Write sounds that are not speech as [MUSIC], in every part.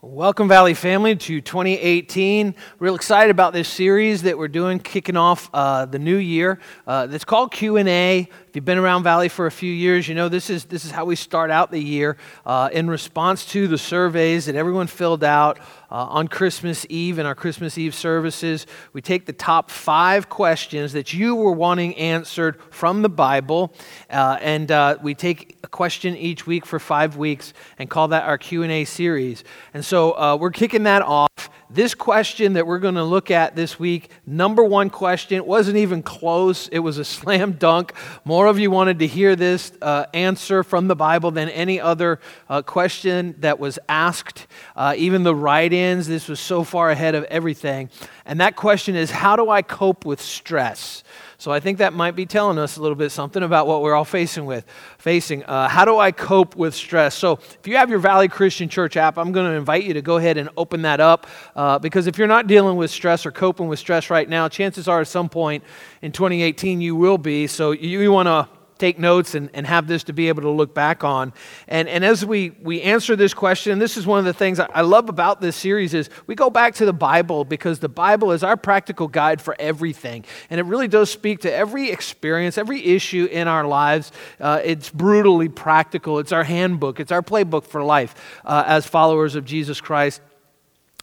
Welcome, Valley family, to 2018. Real excited about this series that we're doing, kicking off uh, the new year. Uh, it's called Q and A. If you've been around Valley for a few years, you know this is this is how we start out the year uh, in response to the surveys that everyone filled out uh, on Christmas Eve in our Christmas Eve services. We take the top five questions that you were wanting answered from the Bible, uh, and uh, we take a question each week for five weeks and call that our Q and A series. And so uh, we're kicking that off. This question that we're going to look at this week, number one question, wasn't even close. It was a [LAUGHS] slam dunk. More of you wanted to hear this uh, answer from the Bible than any other uh, question that was asked. Uh, even the write ins, this was so far ahead of everything. And that question is how do I cope with stress? So I think that might be telling us a little bit something about what we're all facing with. Facing. Uh, how do I cope with stress? So if you have your Valley Christian Church app, I'm going to invite you to go ahead and open that up uh, because if you're not dealing with stress or coping with stress right now, chances are at some point in 2018 you will be. So you, you want to take notes and, and have this to be able to look back on. And, and as we, we answer this question, this is one of the things I love about this series is we go back to the Bible because the Bible is our practical guide for everything. And it really does speak to every experience, every issue in our lives. Uh, it's brutally practical. It's our handbook. It's our playbook for life uh, as followers of Jesus Christ.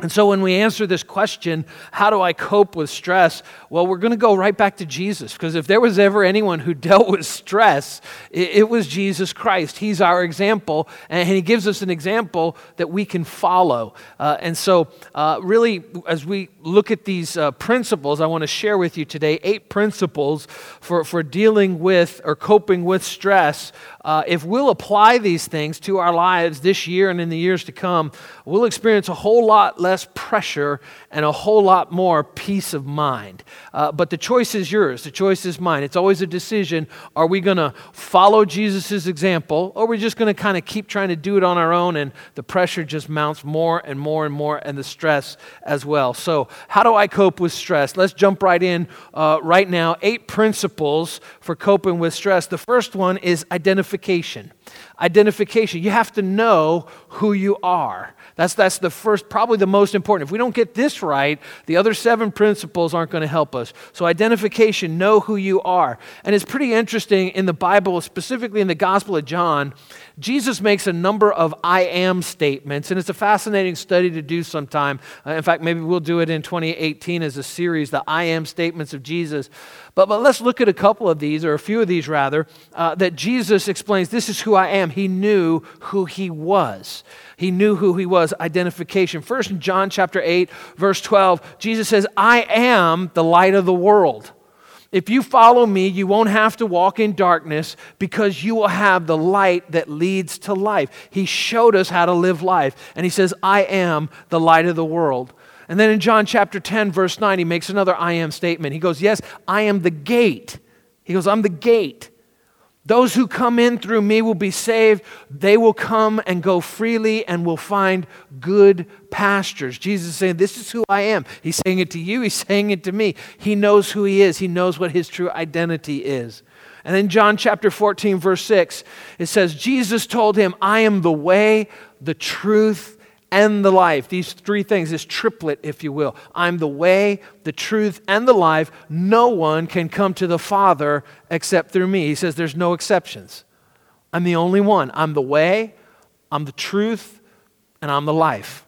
And so, when we answer this question, how do I cope with stress? Well, we're going to go right back to Jesus because if there was ever anyone who [LAUGHS] dealt with stress, it, it, was Jesus Christ. He's our example, and He gives us an example that we can follow. Uh, and so, uh, really, as we look at these uh, principles, I want to share with you today eight principles for, for dealing with or coping with stress. Uh, if we'll apply these things to our lives this year and in the years to come, we'll experience a whole lot less pressure and a whole lot more peace of mind. Uh, but the choice is yours, the choice is mine. It's always a decision. Are we going to follow Jesus' example, or are we just going to kind of keep trying to do it on our own and the pressure just mounts more and more and more and the stress as well? So, how do I cope with stress? Let's jump right in uh, right now. Eight principles for coping with stress. The first one is identification. Identification. You have to know who you are. That's, that's the first, probably the most important. If we don't get this right, the other seven principles aren't going to help us. So, identification, know who you are. And it's pretty interesting in the Bible, specifically in the Gospel of John, Jesus makes a number of I am statements, and it's a fascinating study to do sometime. Uh, in fact, maybe we'll do it in 2018 as a series, the I am statements of Jesus. But, but let's look at a couple of these, or a few of these rather, uh, that Jesus explains this is who I am. He knew who he was. He knew who he was, identification. First, in John chapter 8, verse 12, Jesus says, I am the light of the world. If you follow me, you won't have to walk in darkness because you will have the light that leads to life. He showed us how to live life. And he says, I am the light of the world. And then in John chapter 10, verse 9, he makes another I am statement. He goes, Yes, I am the gate. He goes, I'm the gate. Those who come in through me will be saved. They will come and go freely and will find good pastures. Jesus is saying, This is who I am. He's saying it to you, he's [LAUGHS] saying it to me. He knows who he is, he knows what his true identity is. And then John chapter 14, verse 6, it says, Jesus told him, I am the way, the truth, and the life. These three things, this triplet, if you will. I'm the way, the truth, and the life. No one can come to the Father except through me. He says there's no exceptions. I'm the only one. I'm the way, I'm the truth, and I'm the life.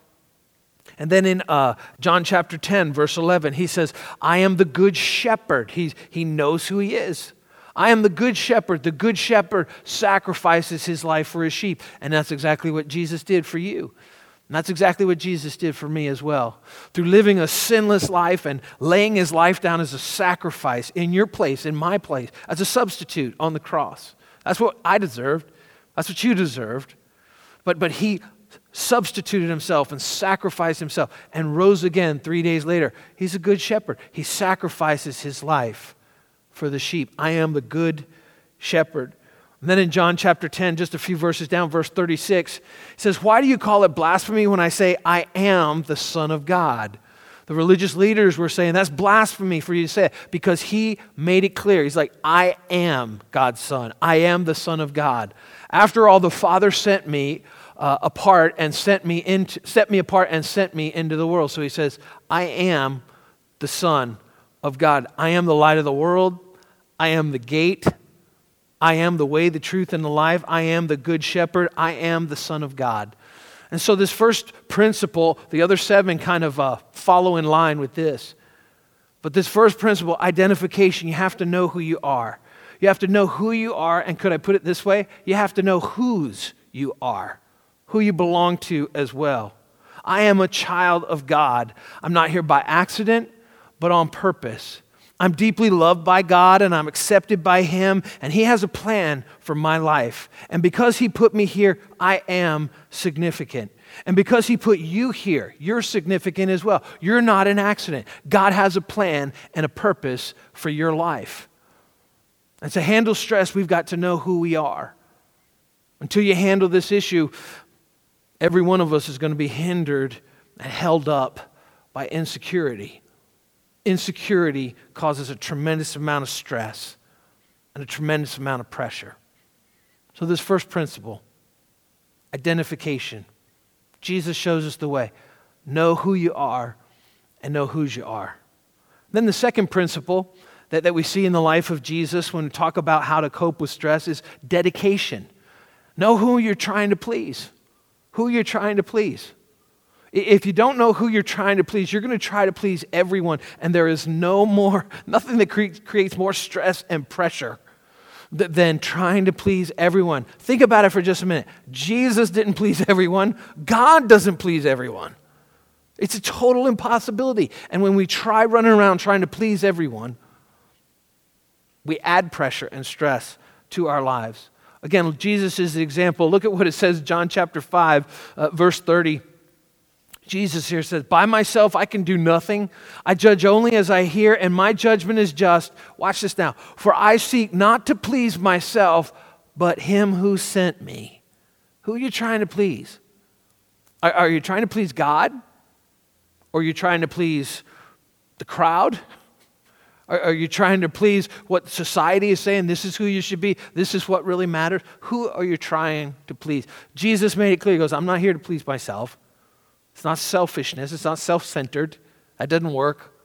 And then in uh, John chapter 10, verse 11, he says, I am the good shepherd. He, he knows who he is. I am the good shepherd. The good shepherd sacrifices his life for his sheep. And that's exactly what Jesus did for you. And that's exactly what Jesus did for me as well. Through living a sinless life and laying his life down as a sacrifice in your place, in my place, as a substitute on the cross. That's what I deserved. That's what you deserved. But, but he substituted himself and sacrificed himself and rose again three days later. He's a good shepherd. He sacrifices his life for the sheep. I am the good shepherd. And then in John chapter 10, just a few verses down, verse 36, it says, Why do you call it blasphemy when I say, I am the Son of God? The religious leaders were saying, That's blasphemy for you to say it because he made it clear. He's like, I am God's Son. I am the Son of God. After all, the Father sent me uh, apart and sent me into, set me apart and sent me into the world. So he says, I am the Son of God. I am the light of the world. I am the gate. I am the way, the truth, and the life. I am the good shepherd. I am the Son of God. And so, this first principle, the other seven kind of uh, follow in line with this. But this first principle, identification, you have to know who you are. You have to know who you are, and could I put it this way? You have to know whose you are, who you belong to as well. I am a child of God. I'm not here by accident, but on purpose. I'm deeply loved by God and I'm accepted by Him, and He has a plan for my life. And because He put me here, I am significant. And because He put you here, you're significant as well. You're not an accident. God has a plan and a purpose for your life. And to handle stress, we've got to know who we are. Until you handle this issue, every one of us is going to be hindered and held up by insecurity. Insecurity causes a tremendous amount of stress and a tremendous amount of pressure. So, this first principle identification. Jesus shows us the way. Know who you are and know whose you are. Then, the second principle that, that we see in the life of Jesus when we talk about how to cope with stress is dedication. Know who you're trying to please. Who you're trying to please. If you don't know who you're trying to please, you're going to try to please everyone, and there is no more, [LAUGHS] nothing that cre- creates more stress and pressure than trying to please everyone. Think about it for just a minute. Jesus didn't please everyone, God doesn't please everyone. It's a total impossibility. And when we try running around trying to please everyone, we add pressure and stress to our lives. Again, Jesus is the example. Look at what it says, John chapter 5, uh, verse 30. Jesus here says, By myself I can do nothing. I judge only as I hear, and my judgment is just. Watch this now. For I seek not to please myself, but him who sent me. Who are you trying to please? Are, are you trying to please God? Or are you trying to please the crowd? Are, are you trying to please what society is saying? This is who you should be. This is what really matters. Who are you trying to please? Jesus made it clear. He goes, I'm not here to please myself. It's not selfishness. It's not self centered. That doesn't work.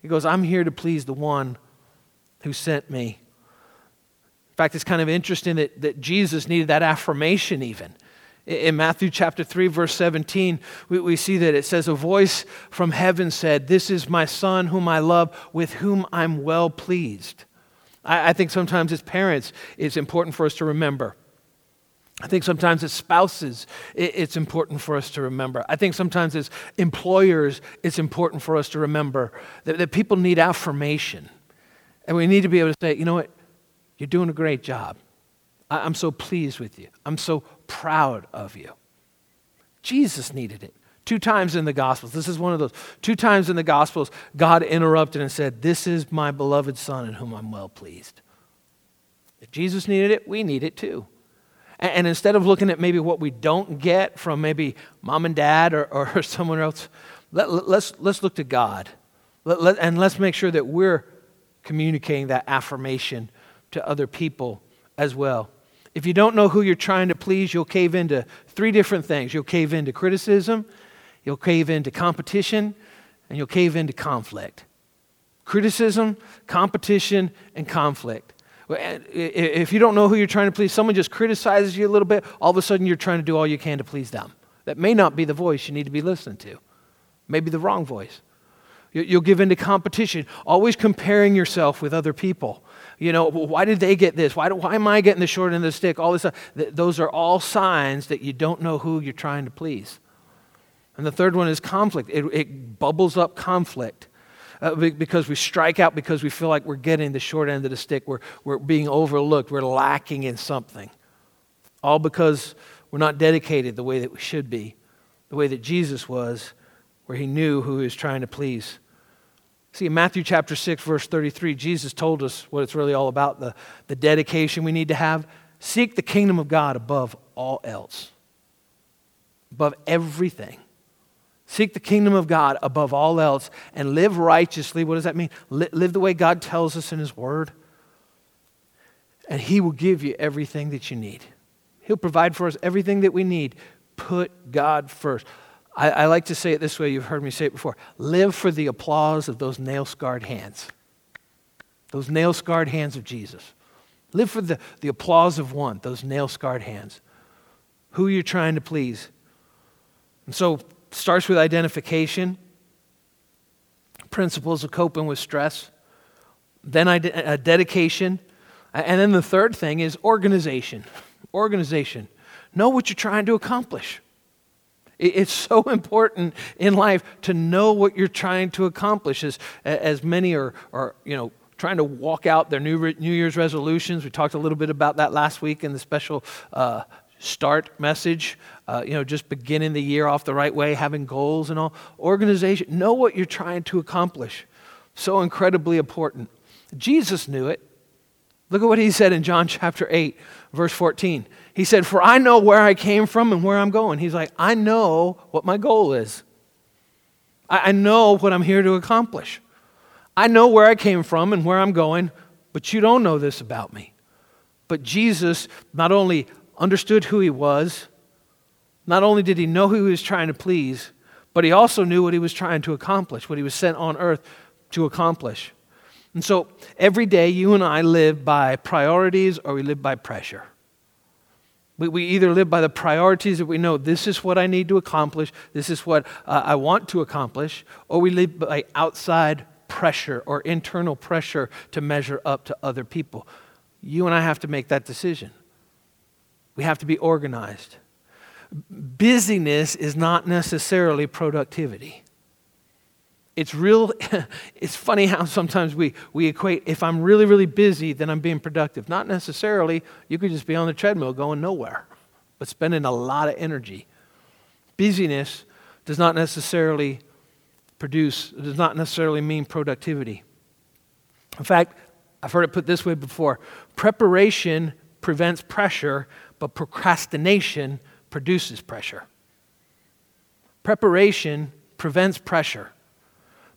He goes, I'm here to please the one who sent me. In fact, it's kind of interesting that, that Jesus needed that affirmation even. In Matthew chapter 3, verse 17, we, we see that it says, A voice from heaven said, This is my son whom I love, with whom I'm well pleased. I, I think sometimes as parents, it's important for us to remember. I think sometimes as spouses, it's important for us to remember. I think sometimes as employers, it's important for us to remember that, that people need affirmation. And we need to be able to say, you know what? You're doing a great job. I'm so pleased with you. I'm so proud of you. Jesus needed it. Two times in the Gospels, this is one of those. Two times in the Gospels, God interrupted and said, This is my beloved Son in whom I'm well pleased. If Jesus needed it, we need it too. And, instead of looking at maybe what we don't get from maybe mom and dad or, or [LAUGHS] someone else, let, us let's, let's look to God. Let, let, and let's make sure that we're communicating that affirmation to other people as well. If you don't know who you're trying to please, you'll cave into three different things. You'll cave into criticism, you'll cave into competition, and you'll cave into conflict. Criticism, competition, and conflict. If you don't know who you're trying to please, someone just criticizes you a little bit, all of a sudden you're trying to do all you can to please them. That may not be the voice you need to be listening to, maybe the wrong voice. You'll give into competition, always comparing yourself with other people. You know, why did they get this? Why, do, why am I getting the short end of the stick? All this stuff. Those are all signs that you don't know who you're trying to please. And the third one is conflict. It, it bubbles up conflict. Uh, because we strike out because we feel like we're getting the short end of the stick. We're, we're being overlooked. We're lacking in something. All because we're not dedicated the way that we should be, the way that Jesus was, where he knew who he was trying to please. See, in Matthew chapter 6, verse 33, Jesus told us what it's really all about the, the dedication we need to have. Seek the kingdom of God above all else, above everything. Seek the kingdom of God above all else and live righteously. What does that mean? Live the way God tells us in His Word. And He will give you everything that you need. He'll provide for us everything that we need Put God first. I, I like to say it this way, you've heard me say it before. Live for the applause of those nail scarred hands, those nail scarred hands of Jesus. Live for the, the applause of one, those nail scarred hands. Who you're trying to please. And so, starts with identification, principles of coping with stress, then a uh, dedication, and then the third thing is organization. Organization. Know what you're trying to accomplish. It's [LAUGHS] so important in life to know what you're trying to accomplish. As, as many are, are, you know, trying to walk out their New, New Year's resolutions. We talked a little bit about that last week in the special uh, start message. Uh, you know, just beginning the year off the right way, having goals and all. Organization, know what you're trying to accomplish. So incredibly important. Jesus knew it. Look at what he said in John chapter 8, verse 14. He said, For I know where I came from and where I'm going. He's like, I know what my goal is. I, I know what I'm here to accomplish. I know where I came from and where I'm going, but you don't know this about me. But Jesus not only understood who he was, not only did he know who he was trying to please, but he also knew what he was trying to accomplish, what he was sent on earth to accomplish. And so every day you and I live by priorities or we live by pressure. We, we either live by the priorities that we know this is what I need to accomplish, this is what uh, I want to accomplish, or we live by outside pressure or internal pressure to measure up to other people. You and I have to make that decision. We have to be organized. Busyness is not necessarily productivity. It's real, [LAUGHS] it's funny how sometimes we, we equate if I'm really, really busy, then I'm being productive. Not necessarily. You could just be on the treadmill going nowhere, but spending a lot of energy. Busyness does not necessarily produce, does not necessarily mean productivity. In fact, I've heard it put this way before preparation prevents pressure, but procrastination produces pressure. Preparation prevents pressure,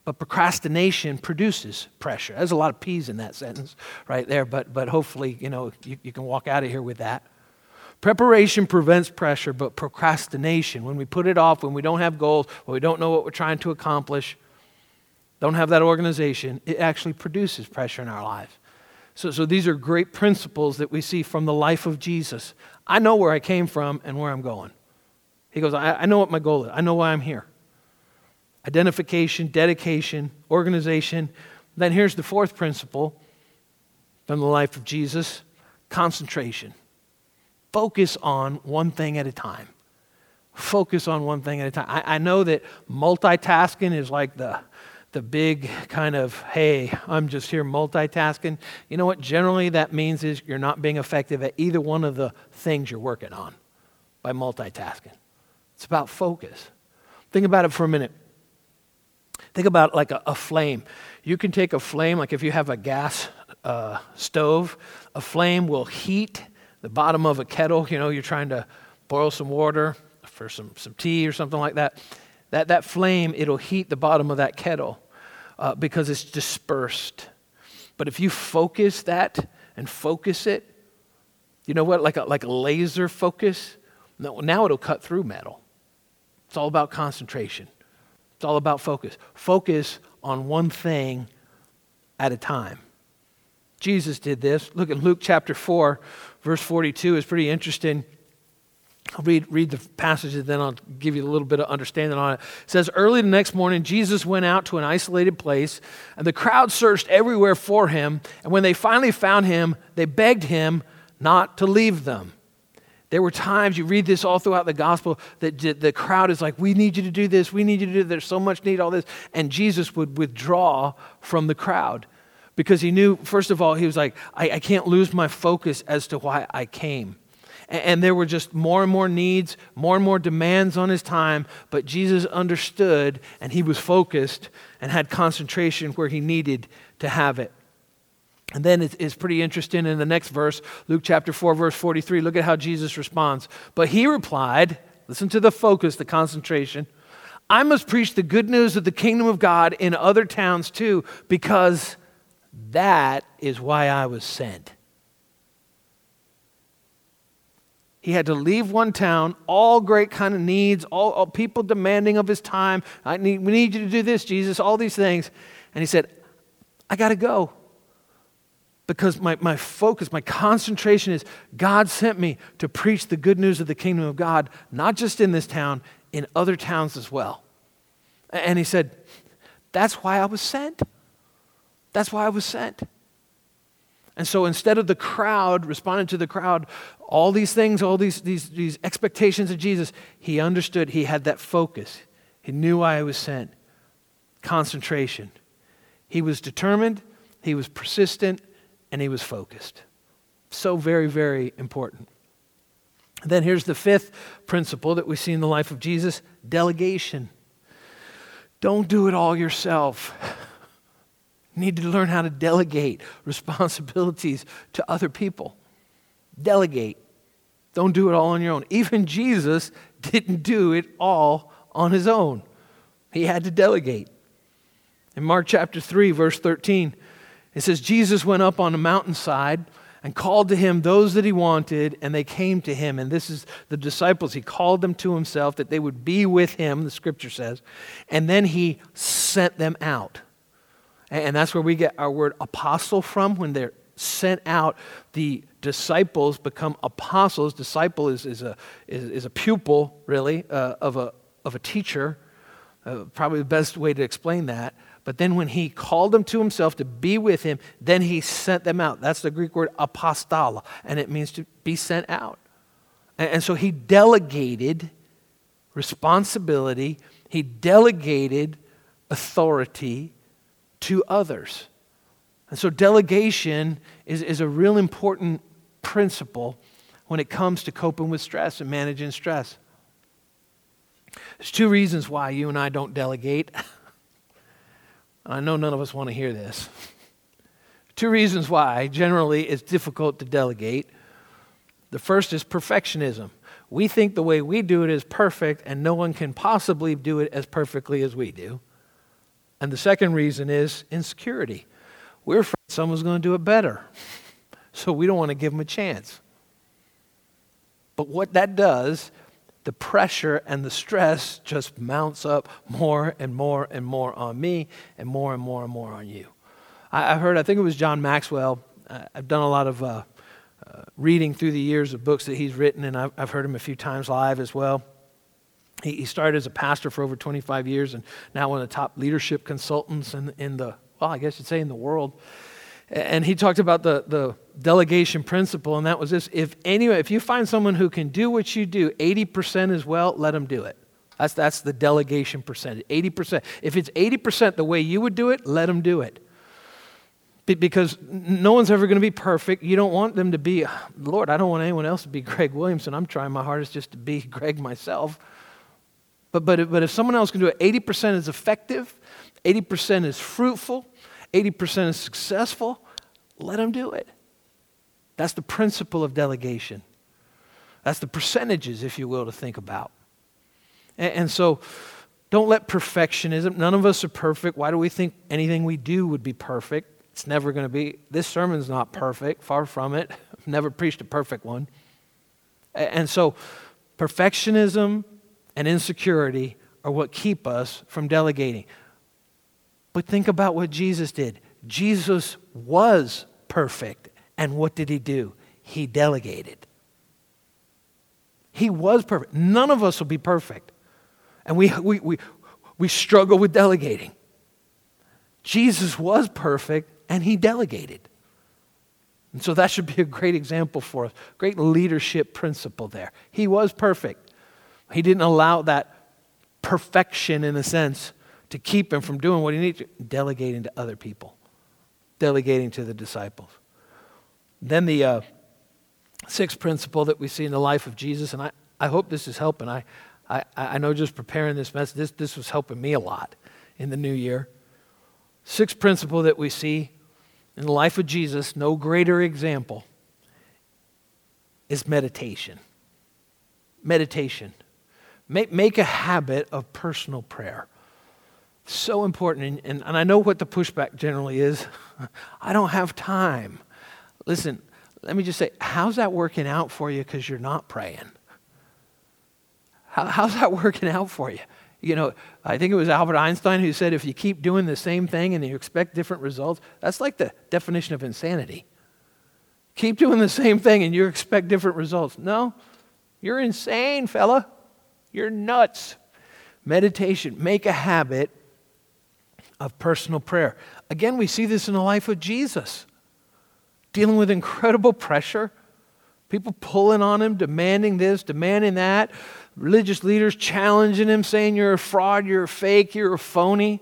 but procrastination produces pressure. There's a lot of P's in that sentence right there, but, but hopefully, you know, you, you can walk out of here with that. Preparation prevents pressure, but procrastination, when we put it off, when we don't have goals, when we don't know what we're trying to accomplish, don't have that organization, it actually produces pressure in our lives. So, so these are great principles that we see from the life of Jesus. I know where I came from and where I'm going. He goes, I, I know what my goal is, I know why I'm here. Identification, dedication, organization. Then here's the fourth principle from the life of Jesus concentration. Focus on one thing at a time. Focus on one thing at a time. I, I know that multitasking is like the, the big kind of, hey, I'm just here multitasking. You know what? Generally, that means is you're not being effective at either one of the things you're working on by multitasking. It's about focus. Think about it for a minute. Think about like a, a flame. You can take a flame, like if you have a gas uh, stove, a flame will heat the bottom of a kettle, you know, you're trying to boil some water for some, some tea or something like that. That, that flame, it'll heat the bottom of that kettle uh, because it's dispersed. But if you focus that and focus it, you know what, like a, like a laser focus, no, now it'll cut through metal. It's all about concentration. It's all about focus. Focus on one thing at a time. Jesus did this. Look at Luke chapter 4, verse 42 is pretty interesting. I'll read, read the passage and then I'll give you a little bit of understanding on it. It says, Early the next morning, Jesus went out to an isolated place, and the crowd searched everywhere for him. And when they finally found him, they begged him not to leave them. There were times, you read this all throughout the gospel, that the crowd is like, We need you to do this, we need you to do this, there's so much need, all this. And Jesus would withdraw from the crowd because he knew, first of all, he was like, I, I can't lose my focus as to why I came. And, there were just more and more needs, more and more demands on his time, but Jesus understood and he was focused and had concentration where he needed to have it. And then it's, pretty interesting in the next verse, Luke chapter 4, verse 43. Look at how Jesus responds. But he replied, listen to the focus, the concentration. I must preach the good news of the kingdom of God in other towns too, because that is why I was sent. He had to leave one town, all great kind of needs, all, all people demanding of his time. I need, we need you to do this, Jesus, all these things. And he said, I got to go because my, my focus, my concentration is God sent me to preach the good news of the kingdom of God, not just in this town, in other towns as well. And he said, That's why I was sent. That's why I was sent. And so instead of the crowd responding to the crowd, all these things, all these, these, these expectations of Jesus, he understood, he had that focus. He knew why he was sent. Concentration. He was determined, he was persistent, and he was focused. So very, very important. Then here's the fifth principle that we see in the life of Jesus delegation. Don't do it all yourself. [LAUGHS] Need to learn how to delegate responsibilities to other people. Delegate. Don't do it all on your own. Even Jesus didn't do it all on his own, he had to delegate. In Mark chapter 3, verse 13, it says, Jesus went up on a mountainside and called to him those that he wanted, and they came to him. And this is the disciples. He called them to himself that they would be with him, the scripture says. And then he sent them out. And that's where we get our word apostle from when they're sent out. The disciples become apostles. Disciple is, is, a, is, is a pupil, really, uh, of, a, of a teacher. Uh, probably the best way to explain that. But then when he called them to himself to be with him, then he sent them out. That's the Greek word apostola, and it means to be sent out. And, and so he delegated responsibility, he delegated authority to others. And so, delegation is, is a real important principle when it comes to coping with stress and managing stress. There's two reasons why you and I don't delegate. [LAUGHS] I know none of us want to hear this. [LAUGHS] Two reasons why generally it's difficult to delegate. The first is perfectionism. We think the way we do it is perfect, and no one can possibly do it as perfectly as we do. And the second reason is insecurity. We're afraid someone's going to do it better. So we don't want to give them a chance. But what that does, the pressure and the stress just mounts up more and more and more on me and more and more and more on you. I, have heard, I think it was John Maxwell. I've done a lot of uh, uh, reading through the years of books that he's written, and I've, I've heard him a few times live as well. He, he started as a pastor for over 25 years and now one of the top leadership consultants in, in the, well, I guess you'd say in the world. And he talked about the, the delegation principle, and that was this if anyway, if you find someone who can do what you do 80% as well, let them do it. That's, that's the delegation percentage 80%. If it's 80% the way you would do it, let them do it. Because no one's ever going to be perfect. You don't want them to be, Lord, I don't want anyone else to be [LAUGHS] Greg Williamson. I'm trying my hardest just to be [LAUGHS] Greg myself. But, but, but if someone else can do it, 80% is effective, 80% is fruitful, 80% is successful, let them do it. That's the principle of delegation. That's the percentages, if you will, to think about. And, and so don't let perfectionism, none of us are perfect. Why do we think anything we do would be perfect? It's never going to be. This sermon's not perfect, far from it. I've [LAUGHS] never preached a perfect one. And so perfectionism, and insecurity are what keep us from delegating. But think about what Jesus did. Jesus was perfect. And what did he do? He delegated. He was perfect. None of us will be perfect. And we, we, we, we struggle with delegating. Jesus was perfect and he delegated. And so that should be a great example for us. Great leadership principle there. He was perfect. He didn't allow that perfection, in a sense, to keep him from doing what he needed to, delegating to other people, delegating to the disciples. Then the uh, sixth principle that we see in the life of Jesus, and I, I hope this is helping. I, I, I know just preparing this message, this, this was helping me a lot in the new year. Sixth principle that we see in the life of Jesus, no greater example, is meditation. Meditation. Make, make a habit of personal prayer. So important. And, and, I know what the pushback generally is [LAUGHS] I don't have time. Listen, let me just say, how's that working out for you because you're not praying? How, how's that [LAUGHS] working out for you? You know, I think it was Albert Einstein who said if you keep doing the same thing and you expect different results, that's like the definition of insanity. Keep doing the same thing and you expect different results. No, you're insane, fella. You're nuts. Meditation, make a habit of personal prayer. Again, we see this in the life of Jesus, dealing with incredible pressure, people pulling on him, demanding this, demanding that, religious leaders challenging him, saying, You're a fraud, you're a fake, you're a phony.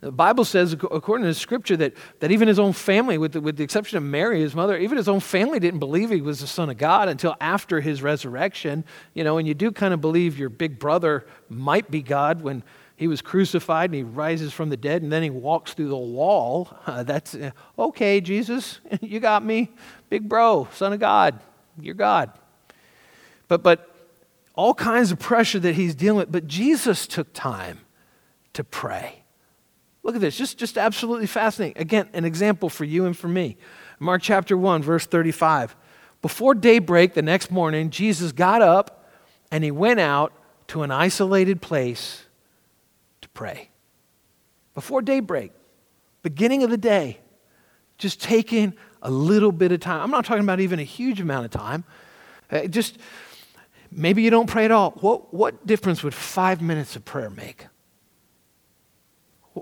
The Bible says, according to scripture, that, that even his own family, with the, with the exception of Mary, his mother, even his own family didn't believe he was the Son of God until after his resurrection. You know, and you do kind of believe your big brother might be God when he was crucified and he rises from the dead and then he walks through the wall. [LAUGHS] Uh, that's uh, okay, Jesus, [LAUGHS] you got me. Big bro, Son of God, you're God. But, but all kinds of pressure that he's dealing with. But Jesus took time to pray. Look at this, just, just absolutely fascinating. Again, an example for you and for me. Mark chapter 1, verse 35. Before daybreak the next morning, Jesus got up and he went out to an isolated place to pray. Before daybreak, beginning of the day, just taking a little bit of time. I'm not talking about even a huge amount of time. Uh, just maybe you don't pray at all. What, what difference would five minutes of prayer make?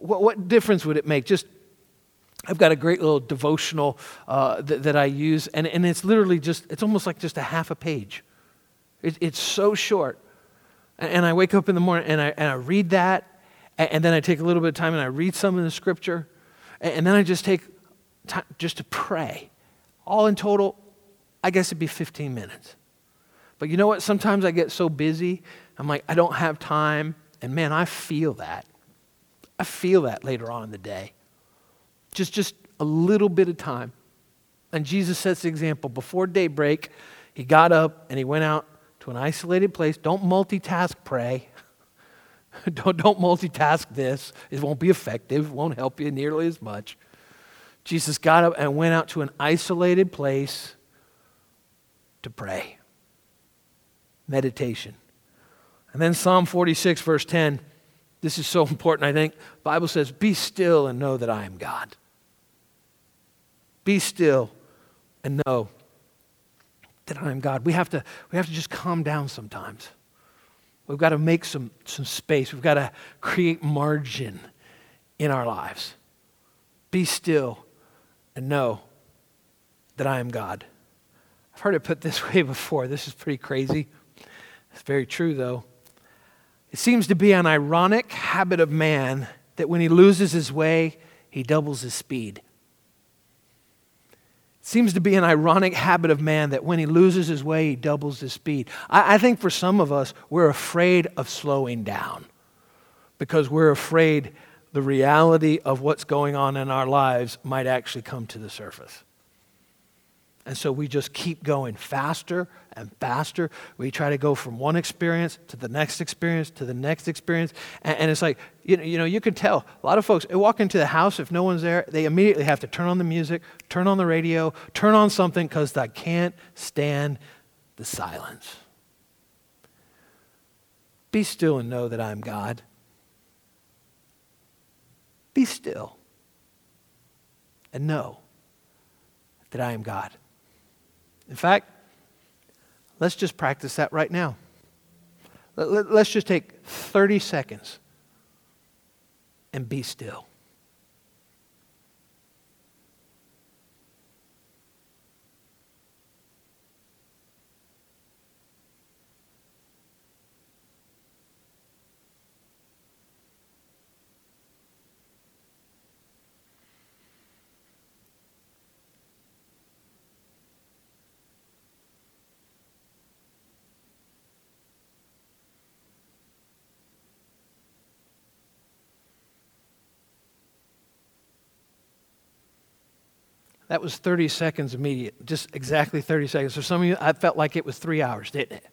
What, what difference would it make? Just I've got a great little devotional uh, that, that, I use, and, and it's literally just, it's almost like just a half a page. It, it's so short. And, and, I wake up in the morning and I, and I read that, and, and, then I take a little bit of time and I read some of the scripture, and, and then I just take time just to pray. All in total, I guess it'd be 15 minutes. But you know what? Sometimes I get so busy, I'm like, I don't have time, and man, I feel that. I feel that later on in the day. Just, just a little bit of time. And Jesus sets the example. Before daybreak, he got up and he went out to an isolated place. Don't multitask pray. [LAUGHS] don't, don't multitask this. It won't be effective, it won't help you nearly as much. Jesus got up and went out to an isolated place to pray. Meditation. And then Psalm 46, verse 10 this is so [LAUGHS] important, I think. Bible says, Be still and know that I am God. Be still and know that I am God. We have to, we have to just calm down sometimes. We've got to make some, some space. We've got to create margin in our lives. Be still and know that I am God. I've heard it put this [LAUGHS] way before. This is pretty crazy. It's very true, though. It seems to be an ironic habit of man that when he loses his way, he doubles his speed. It seems to be an ironic habit of man that when he loses his way, he doubles his speed. I, I think for some of us, we're afraid of slowing down because we're afraid the reality of what's going on in our lives might actually come to the surface. And so we just keep going faster and faster. We try to go from one experience to the next experience to the next experience. And, and, it's like, you know, you know, you can tell a lot of folks they walk into the house, if no one's there, they immediately have to turn on the music, turn on the radio, turn on something because they can't stand the silence. Be still and know that I'm God. Be still and know that I am God. In fact, let's just practice that right now. Let's just take 30 seconds and be still. That was 30 seconds immediate, just exactly 30 seconds. For some of you, I felt like it was three hours, didn't it?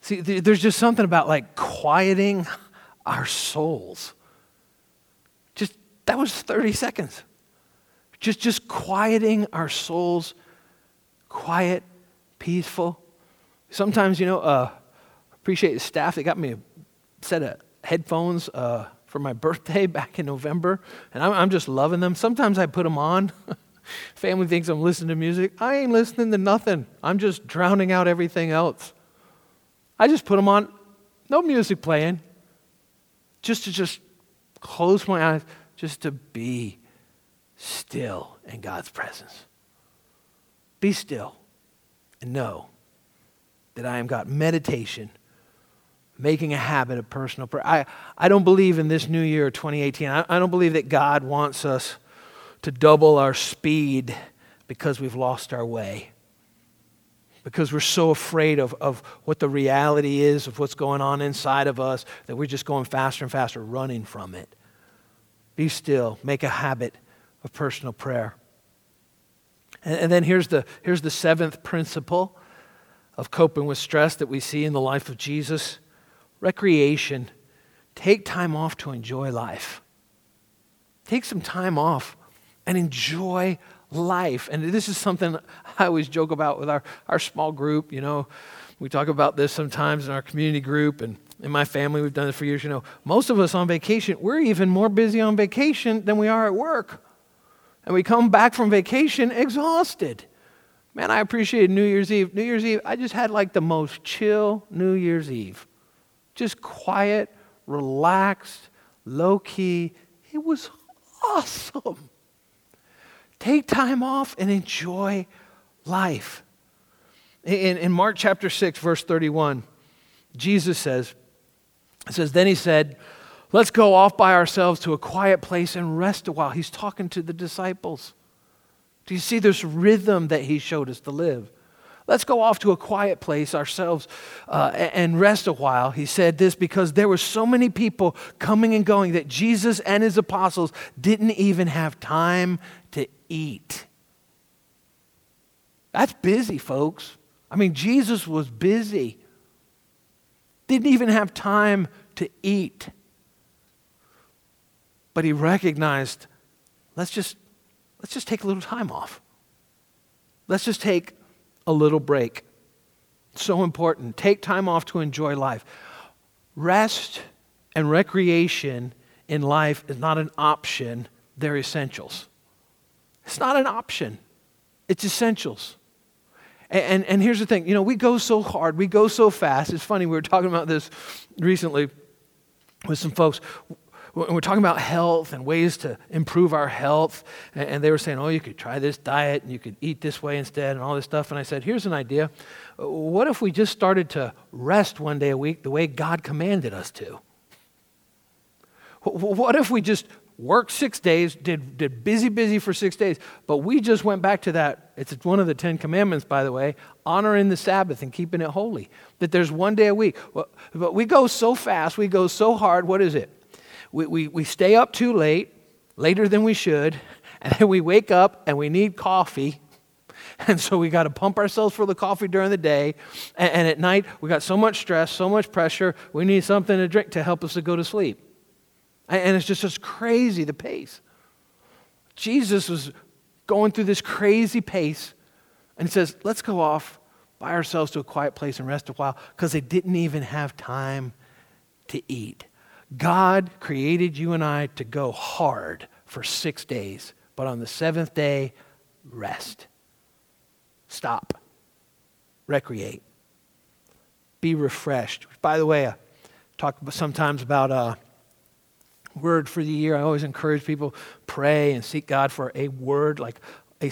See, there's just something about like quieting our souls. Just, that was 30 seconds. Just, just quieting our souls quiet, peaceful. Sometimes, you know, uh, appreciate the staff. They got me a set of headphones uh, for my [LAUGHS] birthday back in November, and I'm, I'm just loving them. Sometimes I put them on. [LAUGHS] Family thinks I'm listening to music. I ain't listening to nothing. I'm just drowning out everything else. I just put them on, no music playing, just to just close my eyes, just to be still in God's presence. Be still and know that I am God. Meditation, making a habit of personal prayer. I, I don't believe in this new year, 2018, I, I don't believe that God wants us to double our speed because we've lost our way. Because we're so afraid of, of what the reality is, of what's going on inside of us, that we're just going faster and faster, running from it. Be still, make a habit of personal prayer. And, and then here's the, here's the seventh principle of coping with stress that we see in the life of Jesus recreation. Take time off to enjoy life. Take some time off and enjoy life. And this is something [LAUGHS] I always joke about with our, our small group. You know, we talk about this sometimes in our community group and in my family. We've done it for years. You know, most of us on vacation, we're even more busy on vacation than we are at work. And we come back from vacation exhausted. Man, I appreciated New Year's Eve. New Year's Eve, I just had like the most chill New Year's Eve. Just quiet, relaxed, low key. It was awesome. Take time off and enjoy life. In, in Mark chapter 6, verse 31, Jesus says, it says, Then he said, Let's go off by ourselves to a quiet place and rest a while. He's talking to the disciples. Do you see this rhythm that he showed us to live? Let's go off to a quiet place ourselves uh, and rest a while. He said this because there were so many people coming and going that Jesus and his apostles didn't even have time to eat. That's busy, folks. I mean, Jesus was busy, didn't even have time to eat. But he recognized let's just, let's just take a little time off. Let's just take a little break. So important. Take time off to enjoy life. Rest and recreation in life is not an option, they're essentials. It's not an option, it's essentials. And, and, and, here's the thing you know, we go so hard, we go so fast. It's funny, we were talking about this recently with some folks. We're talking about health and ways to improve our health. And they were saying, oh, you could try this diet and you could eat this way instead and all this stuff. And I said, here's an idea. What if we just started to rest one day a week the way God commanded us to? What if we just worked six days, did, did busy, busy for six days, but we just went back to that. It's one of the Ten Commandments, by the way, honoring the Sabbath and keeping it holy. That there's one day a week. But we go so fast, we go so hard. What is it? We, we, we stay up too late, later than we should, [LAUGHS] and then we wake up and we need coffee. [LAUGHS] And so we got to pump ourselves for the coffee during the day. And, and at night, we got so much stress, so much pressure, we need something to drink to help us to go to sleep. And it's just just crazy the pace. Jesus was going through this crazy pace, and he says, Let's go off by ourselves to a quiet place and rest a while because they didn't even have time to eat. God created you and I to go hard for six days, but on the seventh day, rest. Stop. Recreate. Be refreshed. By the way, I talk sometimes about uh, word for the year. I always encourage people pray and seek God for a word, like a,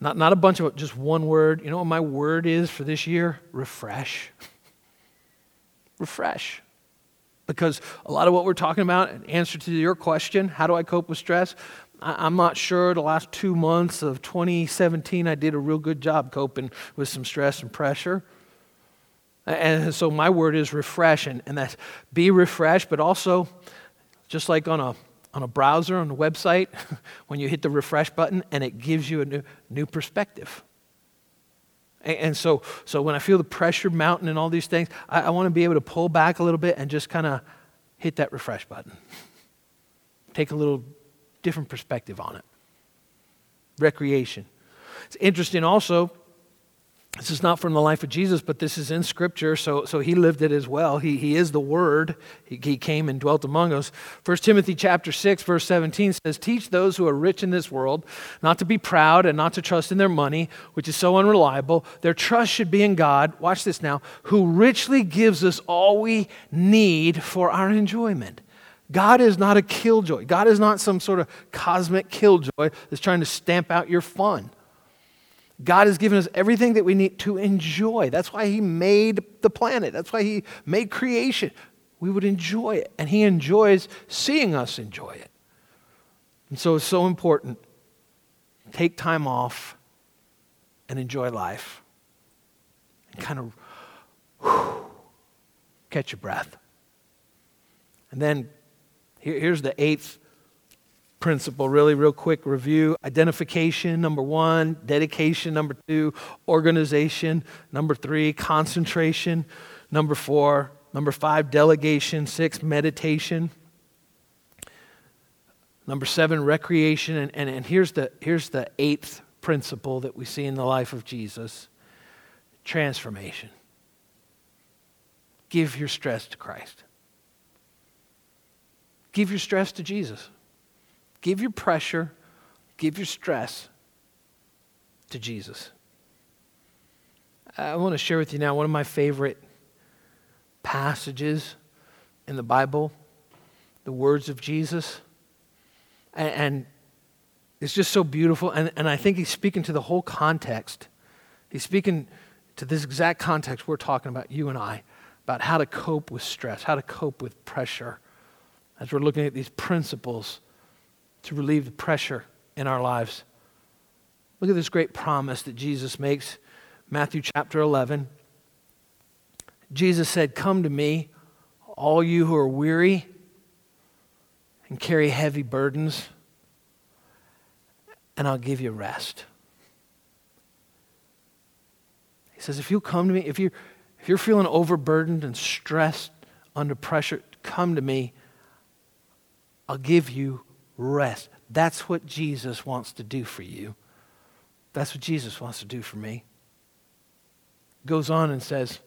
not, not a bunch of just one word. You know what my word is for this year? Refresh. [LAUGHS] Refresh. Because a lot of what we're talking about, in answer to your question, how do I cope with stress? I, I'm not sure. The last two months of 2017, I did a real good job coping with some stress and pressure. And so my word is refresh, and, and that's be refreshed, but also just like on a, on a browser, on a website, [LAUGHS] when you hit the refresh button and it gives you a new, new perspective. And, and so, so when I feel the pressure mounting and all these things, I, I want to be able to pull back a little bit and just kind of hit that refresh button. [LAUGHS] Take a little different perspective on it. Recreation. It's interesting also, this is not from the life of Jesus, but this is in Scripture, so, so he lived it as well. He, he is the Word. He, he came and dwelt among us. 1 Timothy chapter 6, verse 17 says, Teach those who are rich in this world not to be proud and not to trust in their money, which is so unreliable. Their trust should be in God, watch this now, who richly gives us all we need for our enjoyment. God is not a killjoy. God is not some sort of cosmic killjoy that's trying to stamp out your fun. God has given us everything that we need to enjoy. That's why He made the planet, that's why He made creation. We would enjoy it, and He enjoys seeing us enjoy it. And so it's so important. Take time off and enjoy life. And kind of whew, catch your breath. And then here, here's the eighth principle, really, real quick review identification, number one, dedication, number two, organization, number three, concentration, number four, number five, delegation, six, meditation. Number seven, recreation. And, and, and here's, the, here's the eighth principle that we see in the life of Jesus transformation. Give your stress to Christ. Give your stress to Jesus. Give your pressure, give your stress to Jesus. I want to share with you now one of my favorite passages in the Bible, the words of Jesus. And, and it's just so beautiful. And, and I think he's speaking to the whole context. He's speaking to this exact context we're talking about, you and I, about how to cope with stress, how to cope with pressure, as we're looking at these principles to relieve the pressure in our lives. Look at this great promise that Jesus makes. Matthew chapter 11. Jesus said, Come to me, all you who are weary and carry heavy burdens, and I'll give you rest. He says, If you come to me, if, you, if you're feeling overburdened and stressed under pressure, come to me. I'll give you rest. That's what Jesus wants to do for you. That's what Jesus wants to do for me. Goes on and says,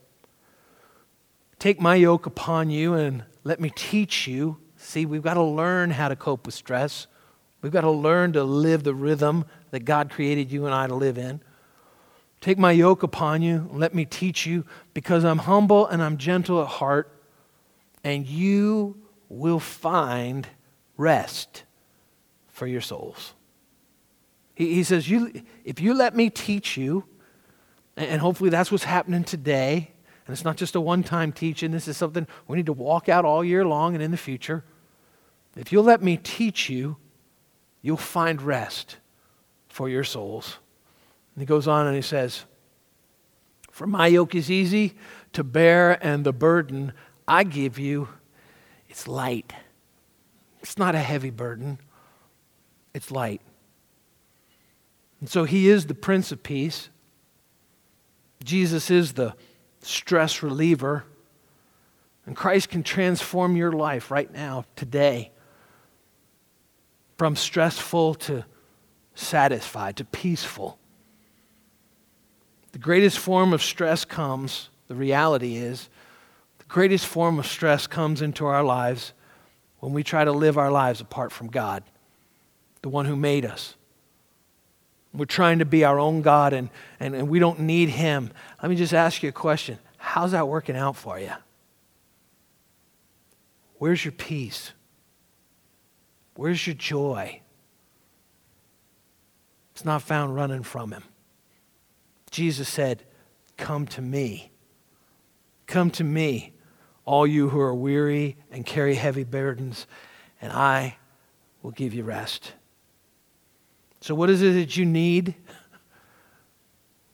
Take my yoke upon you and let me teach you. See, we've got to learn how to cope with stress. We've got to learn to live the rhythm that God created you and I to live in. Take my yoke upon you and let me teach you because I'm humble and I'm gentle at heart, and you will find rest for your souls. He, he says, you, If you let me teach you, and hopefully that's what's happening today, and it's not just a one time teaching, this is something we need to walk out all year long and in the future. If you'll let me teach you, you'll find rest for your souls. And he goes on and he says, For my yoke is easy to bear, and the burden I give you, it's light. It's not a heavy burden it's light. And so he is the Prince of Peace. Jesus is the stress reliever. And Christ can transform your life right now, today, from stressful to satisfied, to peaceful. The greatest form of stress comes, the reality is, the greatest form of stress comes into our lives when we try to live our lives apart from God the one who made us. We're trying to be our own God and, and, and we don't need Him. Let me just ask you a question How's that working out for you? Where's your peace? Where's your joy? It's not found running from Him. Jesus said, Come to me. Come to me, all you who are weary and carry heavy burdens, and I will give you rest. So, what is it that you need?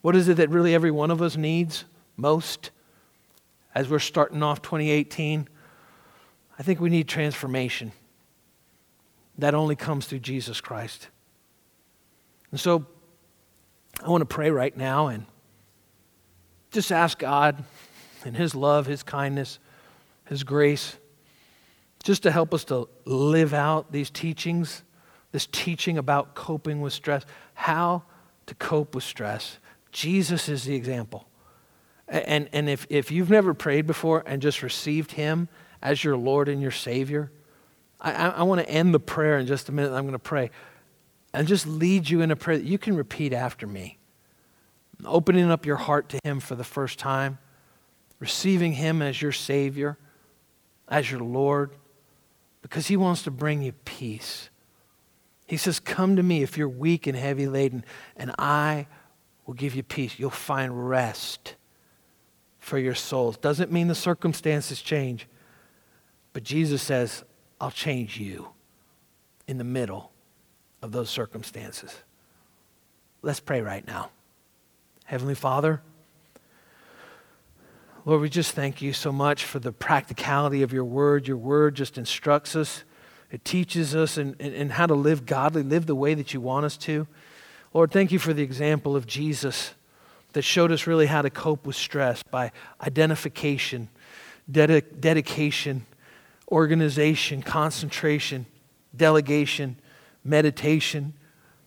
What is it that really every one of us needs most as we're starting off 2018? I think we need transformation. That only comes through Jesus Christ. And so, I want to pray right now and just ask God and His love, His kindness, His grace, just to help us to live out these teachings this teaching about coping with stress, how to cope with stress. Jesus is the example. And, and if, if you've never prayed before and just received Him as your Lord and your Savior, I, I, I want to end the prayer in just a minute. I'm going to pray and just lead you in a prayer that you can repeat after me. Opening up your heart to Him for the first time, receiving Him as your Savior, as your Lord, because He wants to bring you peace. He says, Come to me if you're weak and heavy laden, and I will give you peace. You'll find rest for your souls. Doesn't mean the circumstances change, but Jesus says, I'll change you in the middle of those circumstances. Let's pray right now. Heavenly Father, Lord, we just thank you so much for the practicality of your word. Your word just instructs us, it teaches us and in, in, in how to live godly, live the way that you want us to. Lord, thank you for the example of Jesus that showed us really how to cope with stress by identification, ded- dedication, organization, concentration, delegation, meditation,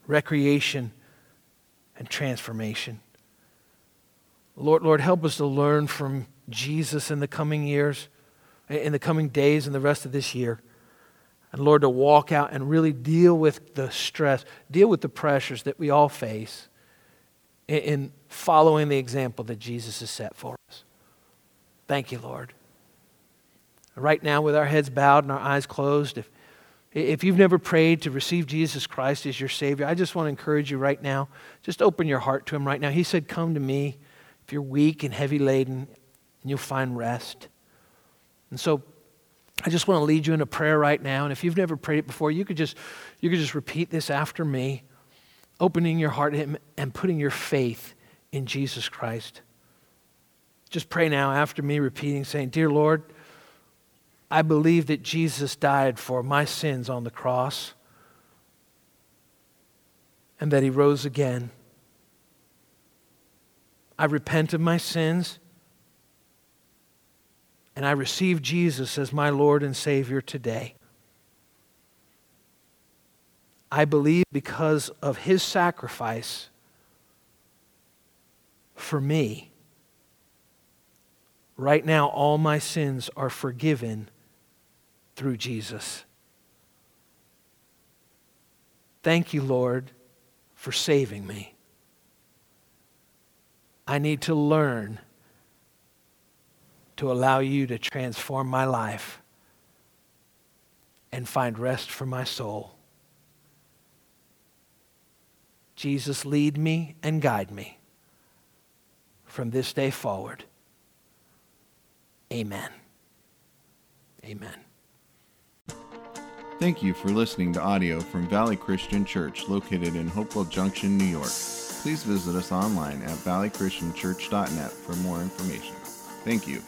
recreation, and transformation. Lord, Lord, help us to learn from Jesus in the coming years, in the coming days, and the rest of this year. And Lord, to walk out and really deal with the stress, deal with the pressures that we all face in, in following the example that Jesus has set for us. Thank you, Lord. Right now, with our heads bowed and our eyes closed, if, if you've never prayed to receive Jesus Christ as your Savior, I just want to encourage you right now. Just open your heart to Him right now. He said, Come to me if you're weak and heavy laden, and you'll find rest. And so I just want to lead you in a prayer right now. And if you've never prayed it before, you could just, you could just repeat this after me, opening your heart to Him and putting your faith in Jesus Christ. Just pray now after me, repeating, saying, Dear Lord, I believe that Jesus died for my sins on the cross and that He rose again. I repent of my sins and I receive Jesus as my Lord and Savior today. I believe because of his sacrifice for me, right now all my sins are forgiven through Jesus. Thank you, Lord, for saving me. I need to learn to allow you to transform my life and find rest for my soul. Jesus, lead me and guide me from this day forward. Amen. Amen. Thank you for listening to audio from Valley Christian Church located in Hopewell Junction, New York. Please visit us online at valleychristianchurch.net for more information. Thank you.